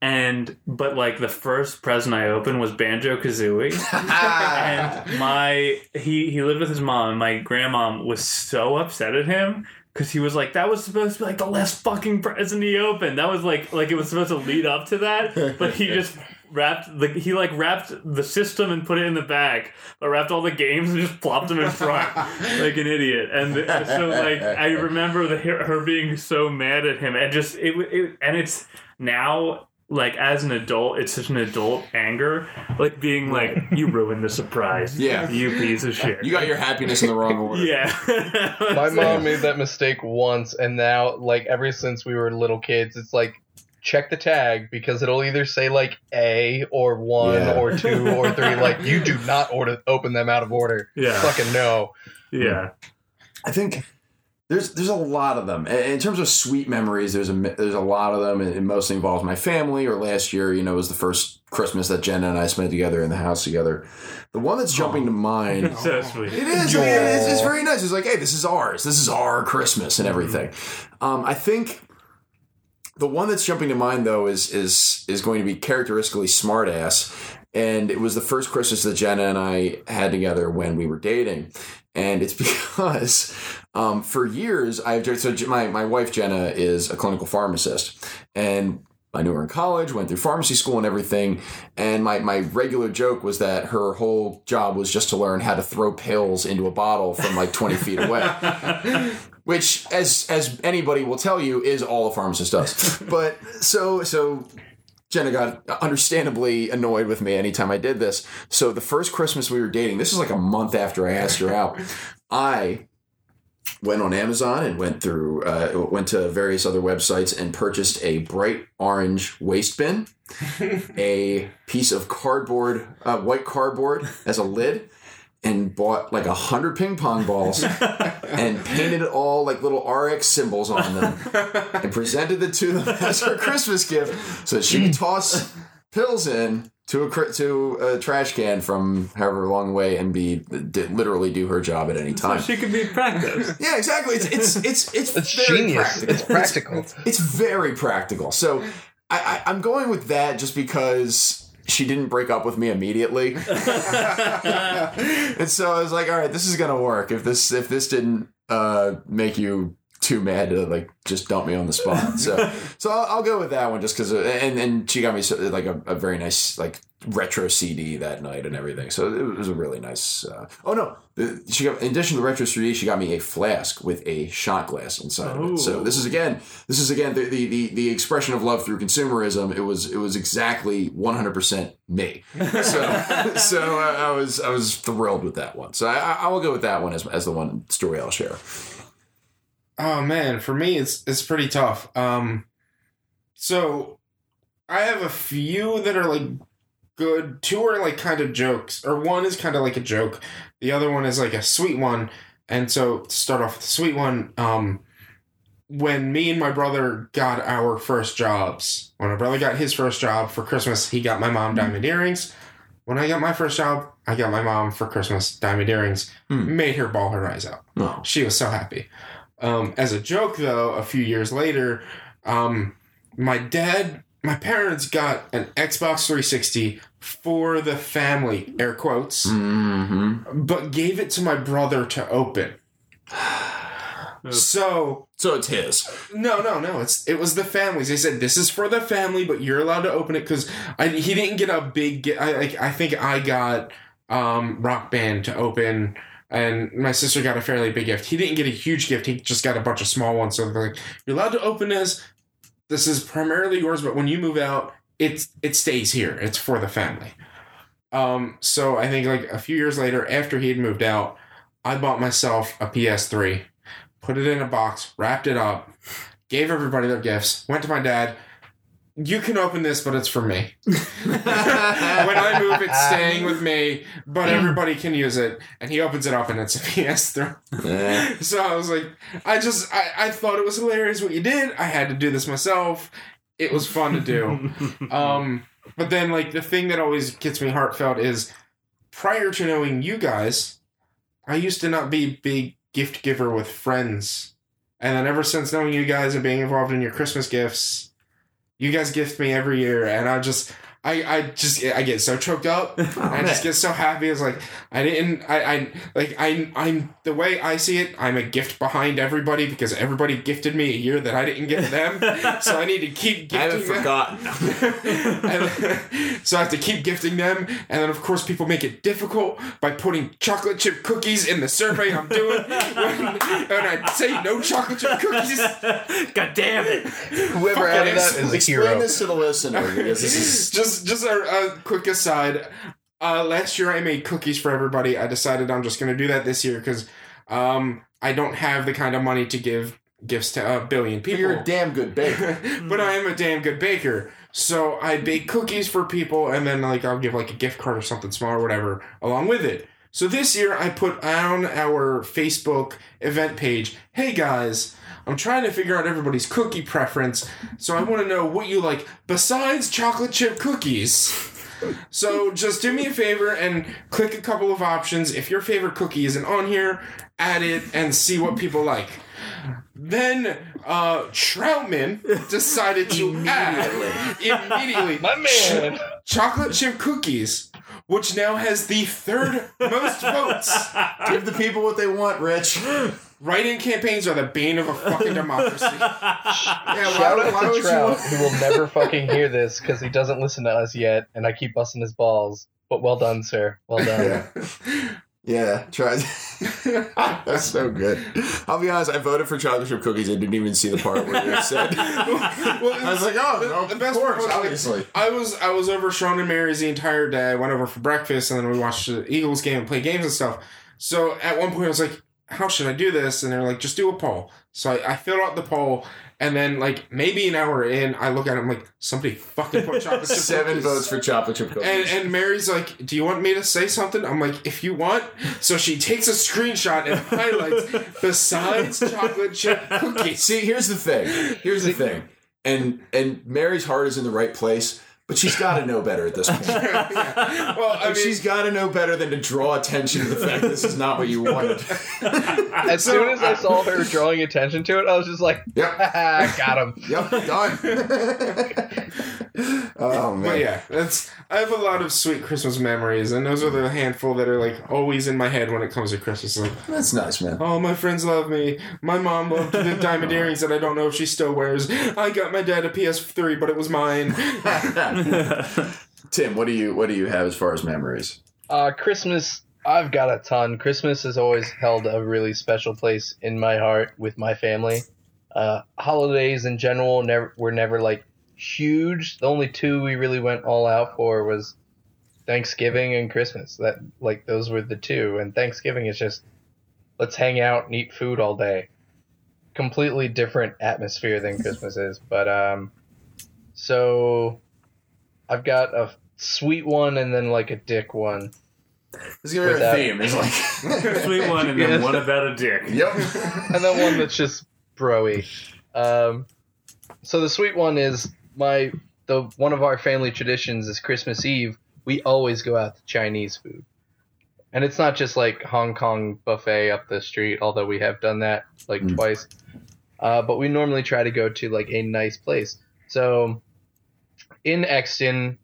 And but like the first present I opened was Banjo Kazooie. And my he he lived with his mom and my grandmom was so upset at him because he was like that was supposed to be like the last fucking present he opened. That was like like it was supposed to lead up to that but he just wrapped the he like wrapped the system and put it in the back but wrapped all the games and just plopped them in front like an idiot. And so like i remember the her being so mad at him and just it, it and it's now like as an adult it's such an adult anger like being like you ruined the surprise Yeah. you piece of shit You got your happiness in the wrong order. yeah My mom made that mistake once, and now, like, ever since we were little kids, it's like, check the tag because it'll either say, like, A or one Yeah. or two or three. Like, you do not order open them out of order. yeah Fucking no. yeah I think there's there's a lot of them. In in terms of sweet memories, there's a there's a lot of them. and It mostly involves my family. Or last year, you know, was the first Christmas that Jenna and I spent together in the house together. The one that's jumping to mind. it's so sweet It is. I mean, it's, it's very nice. It's like, hey, this is ours. This is our Christmas and everything. Um, I think the one that's jumping to mind though is is is going to be characteristically smartass, and it was the first Christmas that Jenna and I had together when we were dating, and it's because um, for years I've so my my wife Jenna is a clinical pharmacist, and I knew her in college, went through pharmacy school and everything. And my, my regular joke was that her whole job was just to learn how to throw pills into a bottle from like 20 feet away. Which, as as anybody will tell you, is all a pharmacist does. But so so Jenna got understandably annoyed with me anytime I did this. So the first Christmas we were dating, this is like a month after I asked her out. I went on Amazon and went through uh, went to various other websites and purchased a bright orange waste bin, a piece of cardboard, uh, white cardboard as a lid, and bought like a hundred ping pong balls and painted it all like little RX symbols on them and presented it to them as her Christmas gift so that she could toss pills in to a to a trash can from however long away and be literally do her job at any time. she could be practiced. Yeah, exactly. It's it's it's it's, It's very genius. Practical. It's practical. It's very practical. So I, I I'm going with that just because she didn't break up with me immediately, and so I was like, all right, this is gonna work. If this if this didn't uh, make you too mad to like just dump me on the spot, so so I'll, I'll go with that one just because. And and she got me so, like a, a very nice like retro CD that night and everything. So it was a really nice. Uh, oh no, the- she got in addition to the retro CD, she got me a flask with a shot glass inside of it. So this is again, this is again the, the the the expression of love through consumerism. It was it was exactly one hundred percent me. So so uh, I was I was thrilled with that one. So I, I I will go with that one as as the one story I'll share. Oh man, for me it's it's pretty tough. Um so I have a few that are like good. Two are like kind of jokes, or one is kind of like a joke. The other one is like a sweet one. And so to start off with the sweet one, um when me and my brother got our first jobs, when my brother got his first job for Christmas, he got my mom diamond earrings. When I got my first job, I got my mom for Christmas diamond earrings. Hmm. Made her ball her eyes out. No. She was so happy. Um, as a joke, though, a few years later, um, my dad, my parents got an Xbox 360 for the family, air quotes, Mm-hmm. but gave it to my brother to open. So So it's his. no, no, no. It's it was the families. They said this is for the family, but you're allowed to open it because he didn't get a big. gi- I like I think I got um Rock Band to open, and my sister got a fairly big gift. He didn't get a huge gift. He just got a bunch of small ones. So they're like, you're allowed to open this. This is primarily yours, but when you move out, it's it stays here. It's for the family. Um. So I think like a few years later, after he had moved out, I bought myself a PS3 put it in a box, wrapped it up, gave everybody their gifts, went to my dad. You can open this, but it's for me. when I move, it's staying with me, but everybody can use it. And he opens it up, and it's a PS3. Eh. So I was like, I just, I, I thought it was hilarious what you did. I had to do this myself. It was fun to do. Um, but then, like, the thing that always gets me heartfelt is prior to knowing you guys, I used to not be a big gift giver with friends. And then ever since knowing you guys and being involved in your Christmas gifts, you guys gift me every year. And I just, I, I just, I get so choked up. Oh, I just get so happy. It's like, I didn't, I, I, like, I, I'm, the way I see it, I'm a gift behind everybody because everybody gifted me a year that I didn't give them. so I need to keep I haven't them. forgotten. And- so I have to keep gifting them, and then of course people make it difficult by putting chocolate chip cookies in the survey I'm doing. When, when I say no chocolate chip cookies, God damn it! Whoever added that is a Explain this to the listener because this is just just a, a quick aside. Uh, last year I made cookies for everybody. I decided I'm just going to do that this year because um, I don't have the kind of money to give gifts to a billion people. you're a damn good baker. but I am a damn good baker. So I bake cookies for people, and then like I'll give like a gift card or something small or whatever along with it. So this year I put on our Facebook event page, "Hey guys, I'm trying to figure out everybody's cookie preference, so I want to know what you like besides chocolate chip cookies." So just do me a favor and click a couple of options. If your favorite cookie isn't on here, add it and see what people like. Then uh, Troutman decided to add immediately My man. chocolate chip cookies, which now has the third most votes. Give the people what they want, Rich. Write-in campaigns are the bane of a fucking democracy. Yeah, Shout why, why out to would Trout, want- who will never fucking hear this because he doesn't listen to us yet, and I keep busting his balls. But well done, sir. Well done. Yeah. Yeah, try. That's so good. I'll be honest. I voted for chocolate chip cookies. I didn't even see the part where you said. well, I was like, oh, no, the of best course, part was, obviously. I was I was over Sean and Mary's the entire day. I went over for breakfast and then we watched the Eagles game and played games and stuff. So at one point I was like, "How should I do this?" And they're like, "Just do a poll." So I, I filled out the poll, and then like maybe an hour in, I look at it, I'm like, "Somebody fucking put chocolate chip Seven cookies." votes for chocolate chip cookies. And, and Mary's like, "Do you want me to say something?" I'm like, "If you want." So she takes a screenshot and highlights besides chocolate chip cookies. See, here's the thing. Here's the thing. And and Mary's heart is in the right place, but she's got to know better at this point. Yeah. Well, I Like, mean, she's got to know better than to draw attention to the fact this is not what you wanted. As soon as I saw her drawing attention to it, I was just like, Yep. got him. Yep. Done. oh man. But yeah, that's I have a lot of sweet Christmas memories, and those are the handful that are like always in my head when it comes to Christmas. Like, That's nice, man. oh, my friends love me. My mom loved the diamond oh. earrings that I don't know if she still wears. I got my dad a PS3, but it was mine. Tim, what do you what do you have as far as memories? Uh, Christmas, I've got a ton. Christmas has always held a really special place in my heart with my family. Uh, holidays in general never were never like huge. The only two we really went all out for was Thanksgiving and Christmas. That like those were the two. And Thanksgiving is just let's hang out and eat food all day. Completely different atmosphere than Christmas is. But um, so I've got a sweet one and then like a dick one. This is gonna be Without- our theme. It's like Sweet one, and then what about a dick? Yep. and then one that's just broy. Um, so the sweet one is my the one of our family traditions is Christmas Eve. We always go out to Chinese food, and it's not just like Hong Kong buffet up the street. Although we have done that like Mm. twice, uh, but we normally try to go to like a nice place. So in Exton,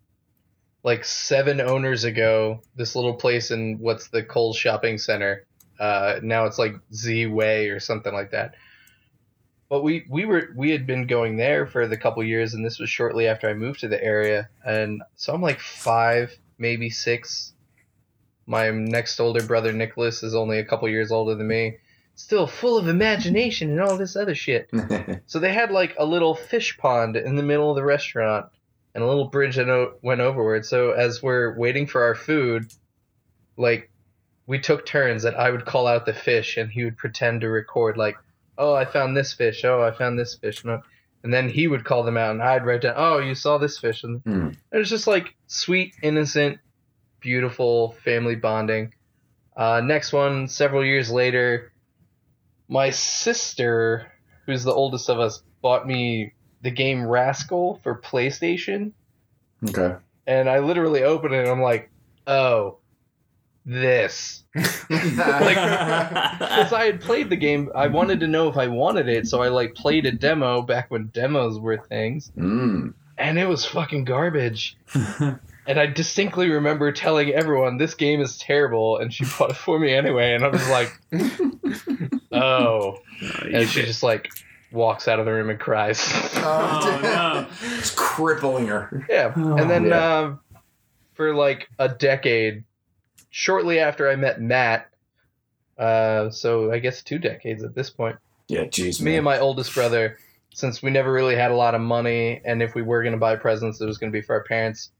like seven owners ago, this little place in what's the Kohl's shopping center. Uh, now it's like Z Way or something like that. But we we were we had been going there for the couple years, and this was shortly after I moved to the area, and so I'm like five, maybe six. My next older brother Nicholas is only a couple years older than me, still full of imagination and all this other shit. So they had like a little fish pond in the middle of the restaurant and a little bridge that went overward. So as we're waiting for our food, like we took turns that I would call out the fish and he would pretend to record like, "Oh, I found this fish. Oh, I found this fish." And, then he would call them out and I'd write down, "Oh, you saw this fish." And Hmm. it was just like sweet, innocent, beautiful family bonding. Uh, next one, several years later, my sister, who's the oldest of us, bought me the game Rascal for PlayStation, okay. and I literally opened it and I'm like, oh, this. Because I had played the game, I wanted to know if I wanted it, so I like played a demo back when demos were things, Mm. and it was fucking garbage. and I distinctly remember telling everyone this game is terrible, and she bought it for me anyway, and I was like, oh. And she just like walks out of the room and cries. Oh, no. It's crippling her. yeah. And then Yeah. uh, for like a decade, shortly after I met Matt, uh, so I guess two decades at this point, Yeah, jeez, me man. and my oldest brother, since we never really had a lot of money, and if we were going to buy presents, it was going to be for our parents.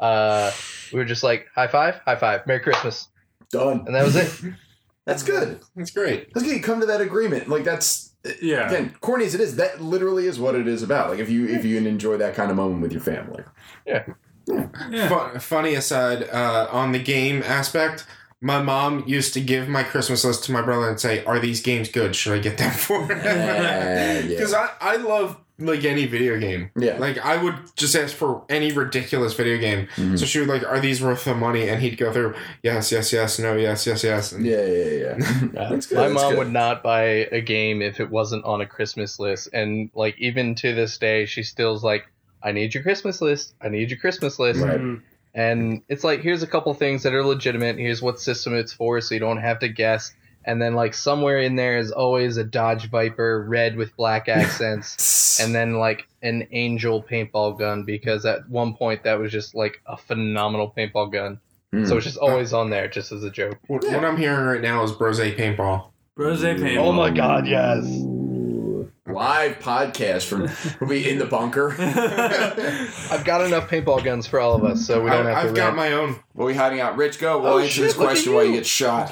Uh, we were just like high five, high five, Merry Christmas, Done. and that was it. That's good. That's great. That's good. You come to that agreement. Like that's Yeah. again, corny as it is, that literally is what it is about. Like if you if you enjoy that kind of moment with your family. Yeah. Fu- funny aside, uh, on the game aspect, my mom used to give my Christmas list to my brother and say, "Are these games good? Should I get them for him?" Yeah, Because yeah. I, I love like any video game. Yeah. Like I would just ask for any ridiculous video game. Mhm. So she would like, "Are these worth the money?" And he'd go through, "Yes, yes, yes, no, yes, yes, yes." And Yeah, yeah, yeah. Yeah. That's good, My that's mom good. would not buy a game if it wasn't on a Christmas list, and like even to this day, she still's like, "I need your Christmas list. I need your Christmas list." Right. Mm. And it's like, here's a couple things that are legitimate. Here's what system it's for, so you don't have to guess. And then like somewhere in there is always a Dodge Viper, red with black accents, and then like an Angel paintball gun because at one point that was just like a phenomenal paintball gun. Hmm. So it's just always on there, just as a joke. What, what I'm hearing right now is Brose paintball. Brose paintball. Oh my god, yes. Live podcast from we'll in the bunker. I've got enough paintball guns for all of us, so we don't I, have to. I've got rent. my own. We're be hiding out. Rich, go. We'll Oh, answer shit, this look at question while you you. get shot.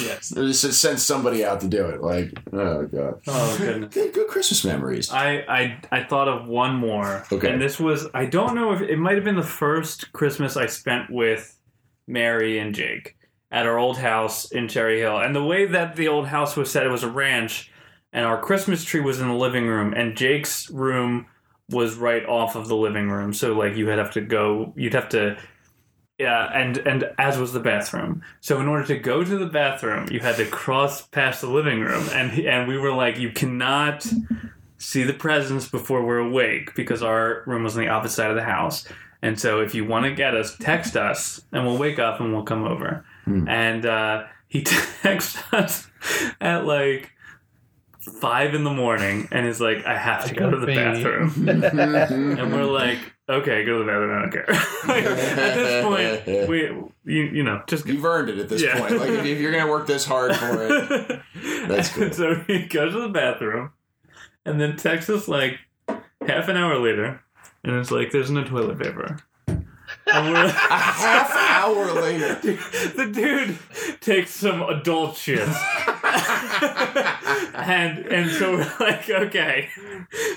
Yes. Just send somebody out to do it. Like, oh god. Oh goodness. Good, good Christmas memories. I, I I thought of one more. Okay. And this was I don't know if it might have been the first Christmas I spent with Mary and Jake at our old house in Cherry Hill. And the way that the old house was set, it was a ranch, and our Christmas tree was in the living room, and Jake's room was right off of the living room. So like you would have to go you'd have to yeah, and and as was the bathroom. So in order to go to the bathroom, you had to cross past the living room, and and we were like, you cannot see the presents before we're awake because our room was on the opposite side of the house. And so if you want to get us, text us, and we'll wake up and we'll come over. Hmm. And uh, he texts us at like five in the morning, and is like, I have to go to the Baby. bathroom. And we're like, okay, go to the bathroom. I don't care. At this point, we, you, you know, just You've earned it at this Yeah. point. Like, if, if you're gonna work this hard for it, That's cool. So he goes to the bathroom, and then texts us like half an hour later, and it's like, "There's no toilet paper." And we're a half hour later. the dude takes some adult shit. and and so we're like, okay.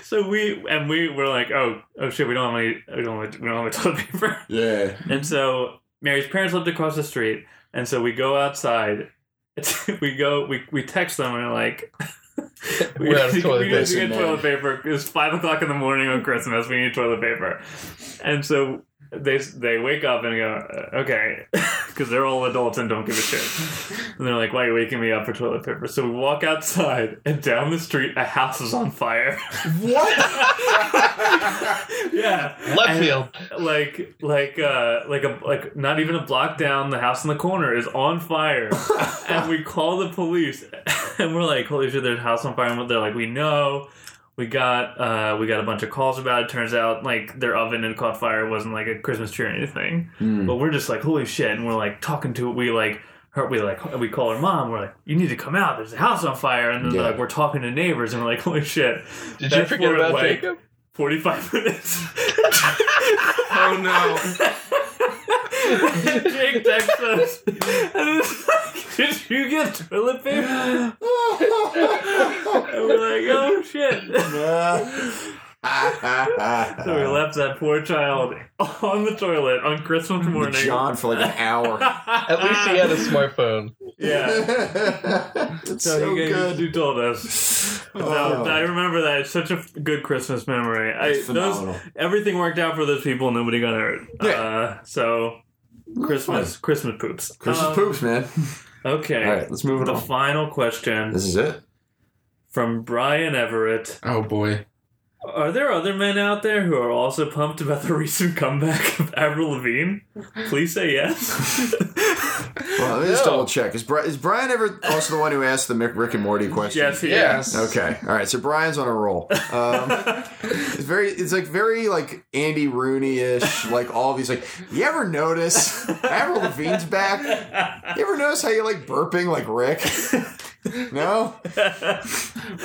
So we and we were like, oh oh shit, we don't have any we don't have, we don't have toilet paper. Yeah. And so Mary's parents lived across the street, and so we go outside. we go, we, we text them, and we're like, we, We're out of toilet we need to get toilet paper. It's five o'clock in the morning on Christmas. We need toilet paper, and so they they wake up and go, okay, because they're all adults and don't give a shit. And they're like, why are you waking me up for toilet paper? So we walk outside, and down the street, a house is on fire. What? Yeah, Left And- field. like like uh like a like not even a block down the house in the corner is on fire and we call the police and we're like holy shit there's a house on fire and they're like we know we got uh we got a bunch of calls about it turns out like their oven had caught fire it wasn't like a christmas tree or anything Hmm. but we're just like holy shit and we're like talking to we like her we like we call her mom we're like you need to come out there's a house on fire and then Yeah. like we're talking to neighbors and we're like holy shit Did you forget about like, Jacob? 45 minutes Oh no! Jake texts us. And it's like, Did you get toilet paper? And we're like, oh shit. So we left that poor child on the toilet on Christmas morning. John for like an hour. At least he had a smartphone. Yeah. it's So, so, he, gave- good. he told us. So Oh. I remember that. It's such a f- good Christmas memory. I, It's those, phenomenal. everything worked out for those people. Nobody got hurt. Yeah. Uh, so Christmas, Christmas poops. Christmas Um, poops, man. Okay. All right, let's move it on. The on. final question This is it. from Brian Everett. Oh boy! Are there other men out there who are also pumped about the recent comeback of Avril Lavigne? Please say yes. Well, let me just No. double check. Is, Bri- is Brian ever also the one who asked the Mick, Rick and Morty question? yes, he Yes. is. Okay. All right. So Brian's on a roll. Um, it's very. It's like very like Andy Rooney ish. Like all of these. Like, you ever notice Avril Lavigne's back? You ever notice how you like burping like Rick? no.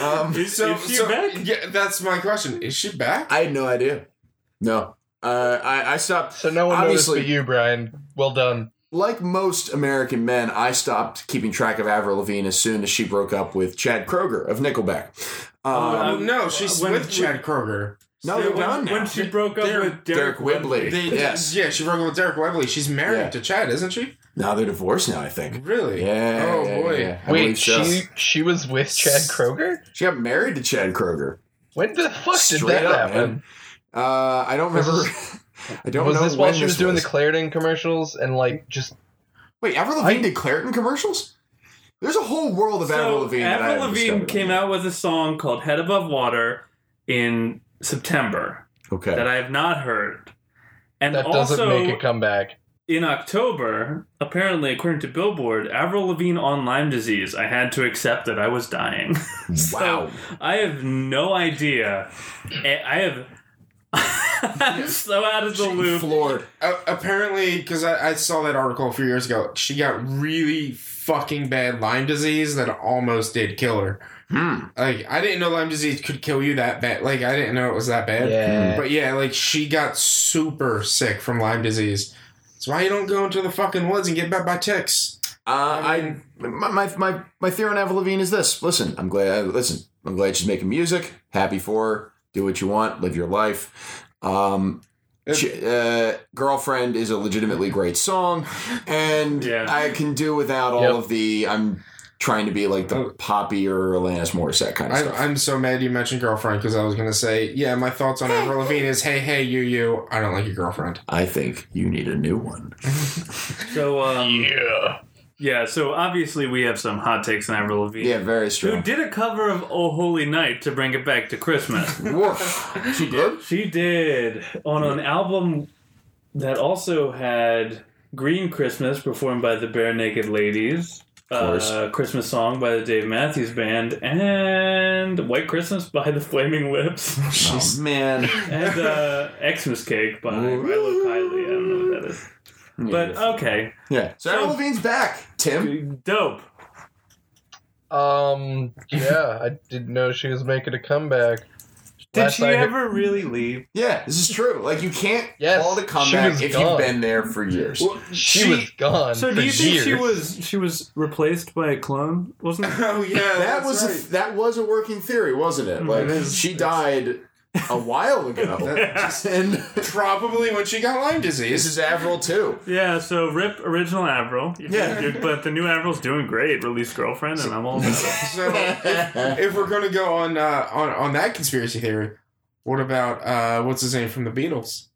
Um, Is, So, is she so back? yeah, that's my question. Is she back? I had no idea. No. Uh, I, I stopped. So no one Obviously- noticed but you, Brian. Well done. Like most American men, I stopped keeping track of Avril Lavigne as soon as she broke up with Chad Kroeger of Nickelback. Um, oh no, she's when- with Chad Kroeger. no, they're when, done now. when she broke up Derek- with Derek, Deryck Whibley. They, Yes. Yeah, she broke up with Deryck Whibley. She's married Yeah. to Chad, isn't she? now they're divorced now, I think. Really? Yeah. Oh yeah, boy. yeah. Wait, so. she she was with Chad Kroeger? She got married to Chad Kroeger. When the fuck did that up, happen? Uh, I don't remember. I don't was know this while when she was doing was. the Claritin commercials and like just Wait, Avril Lavigne I- did Claritin commercials? There's a whole world of Avril So Lavigne. that I Avril Lavigne came out with a song called "Head Above Water" in September Okay. that I have not heard, and that also doesn't make a comeback. in October, apparently, according to Billboard, Avril Lavigne on Lyme disease. I had to accept that I was dying. So, Wow. I have no idea. I I have. I'm so out of the loop. Floored. Uh, apparently, because I, I saw that article a few years ago, she got really fucking bad Lyme disease that almost did kill her. Hmm. Like, I didn't know Lyme disease could kill you that bad. Like, I didn't know it was that bad. Yeah. But yeah, like, she got super sick from Lyme disease. That's why you don't go into the fucking woods and get bit by ticks. Uh, I I, mean- my, my my my theory on Avril Lavigne is this. Listen, I'm glad. Listen, I'm glad she's making music. Happy for her. Do what you want. Live your life. Um, she- uh, girlfriend is a legitimately great song, and Yeah. I can do without all Yep. of the. I'm trying to be like the Oh. poppy or Alanis Morissette kind of I, stuff. I'm so mad you mentioned girlfriend because I was gonna say, yeah, my thoughts on Avril Lavigne is, hey, hey, you, you, I don't like your girlfriend. I think you need a new one. So, um, Yeah. Yeah, so obviously we have some hot takes on Avril Lavigne. Yeah, very strong. Who did a cover of Oh Holy Night to bring it back to Christmas? Woof. She did. She did on an album that also had Green Christmas performed by the Barenaked Ladies, uh, Christmas song by the Dave Matthews Band, and White Christmas by the Flaming Lips, Oh man. and uh, Xmas Cake by Rilo Kiley. I don't know what that is, but okay, yeah. So, So- Avril Lavigne's back. Tim. dope. Um. Yeah, I didn't know she was making a comeback. Did Last she I heard- ever really leave? Yeah, this is true. Like you can't Yes, call it a she comeback was if gone. you've been there for years. She, She- was gone. So for do you think she years. was she was replaced by a clone? Wasn't it? Oh yeah, that was right. a, that was a working theory, wasn't it? Like It is. she died a while ago, and probably when she got Lyme disease. this disease. is Avril too. Yeah, so rip original Avril. Yeah. You're- but the new Avril's doing great. Released girlfriend, and I'm all about it. So if, if we're gonna go on uh, on on that conspiracy theory, what about uh, what's his name from the Beatles?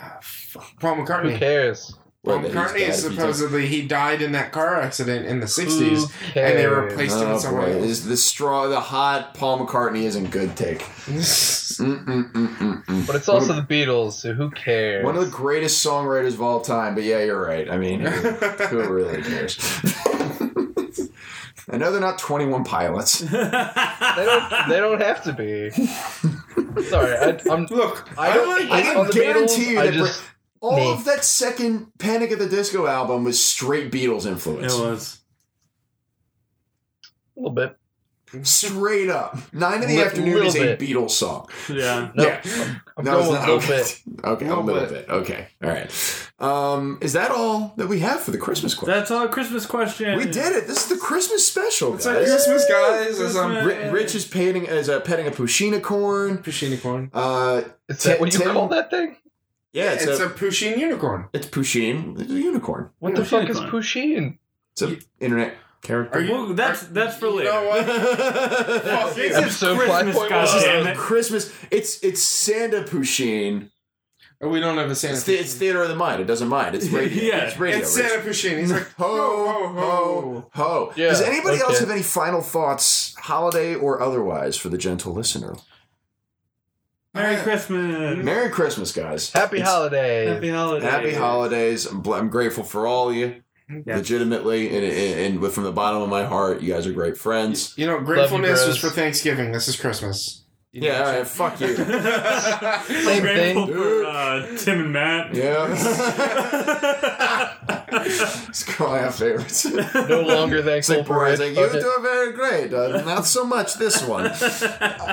Uh, fuck, Paul Who cares? Paul Well, McCartney is supposedly he died in that car accident in the '60s, and they replaced him Oh with someone boy, is the straw the hot Paul McCartney isn't good take. Mm, mm, mm, but it's also the Beatles, so who cares? One of the greatest songwriters of all time, but yeah, you're right. I mean, who, who really cares? I know they're not 21 pilots. they don't. They don't have to be. Sorry, I, I'm. Look, I I, don't. like I on the guarantee Beatles, you I that just. All Me. of that second Panic at the Disco album was straight Beatles influence. It was. A little bit. Straight up. Nine in the Li- afternoon is a bit. Beatles song. Yeah. No, Yeah. I'm, I'm No, it's going with not. a little okay. bit. Okay, a Little little bit. bit. Okay, all right. Um, is that all that we have for the Christmas question? That's all Christmas question. we did it. This is the Christmas special, It's guys. like Christmas, guys. As I'm Rich is painting as uh, petting a pushina corn. pushing unicorn. Uh, Is that what you Tim- call that thing? Yeah, it's, it's a, a pushing unicorn. it's Pusheen. It's a unicorn. What the Pusheen fuck is corn. Pusheen? It's an internet character. Are you- Well, that's that's for You later. know what? Fuck This is Episode Christmas, 5.1. goddammit. Christmas. It's it's Santa Pusheen. Oh, we don't have a Santa. It's, the, it's theater of the mind. It doesn't mind. It's radio. Yeah. it's radio. It's Santa Pusheen. He's like, Ho ho ho ho. Yeah, Does anybody else have any final thoughts, holiday or otherwise, for the gentle listener? Merry Uh, Christmas. Merry Christmas, guys. Happy It's- holidays. Happy holidays. Happy holidays. I'm, bl- I'm grateful for all of you. Yeah. Legitimately, and, and, and from the bottom of my heart, you guys are great friends. You know, gratefulness bros. was for Thanksgiving. This is Christmas. You Yeah, all right, fuck you. I'm Same thing. for uh, Tim and Matt. Yeah. it's call our favorites. No longer It's thankful like for it. like, you Fuck it. do very great. Uh, not so much this one.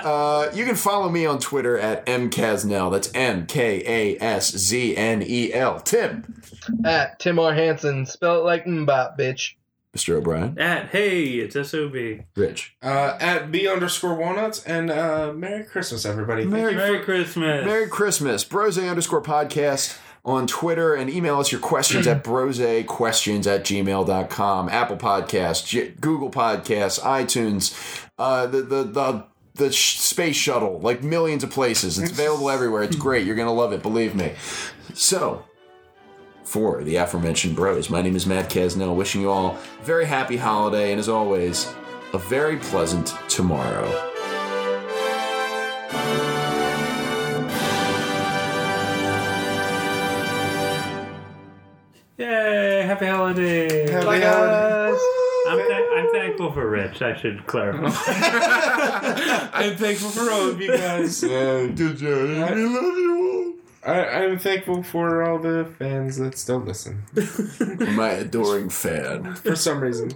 Uh, you can follow me on Twitter at mkasznel. That's M K A S Z N E L. Tim. At Tim R. Hanson. Spell it like mbop, bitch. Mr. O'Brien. At hey, it's SOB. Rich. Uh, at B underscore walnuts and uh, Merry Christmas, everybody. Thank Merry, Merry Christmas. Merry Christmas. Brose underscore podcast on Twitter and email us your questions at brosequestions at gmail.com. Apple Podcasts, Google Podcasts, iTunes, uh, the, the, the, the space shuttle, like millions of places. It's available everywhere. It's great. You're going to love it. Believe me. So, for the aforementioned bros, my name is Matt Casnell, wishing you all a very happy holiday and, as always, a very pleasant tomorrow. Yay! Happy holidays! Happy Bye, holidays. I'm, th- I'm thankful for Rich. I should clarify. I'm thankful for all of you guys. Yeah, good job. We love you I, I'm thankful for all the fans that still listen. My adoring fan. for some reason.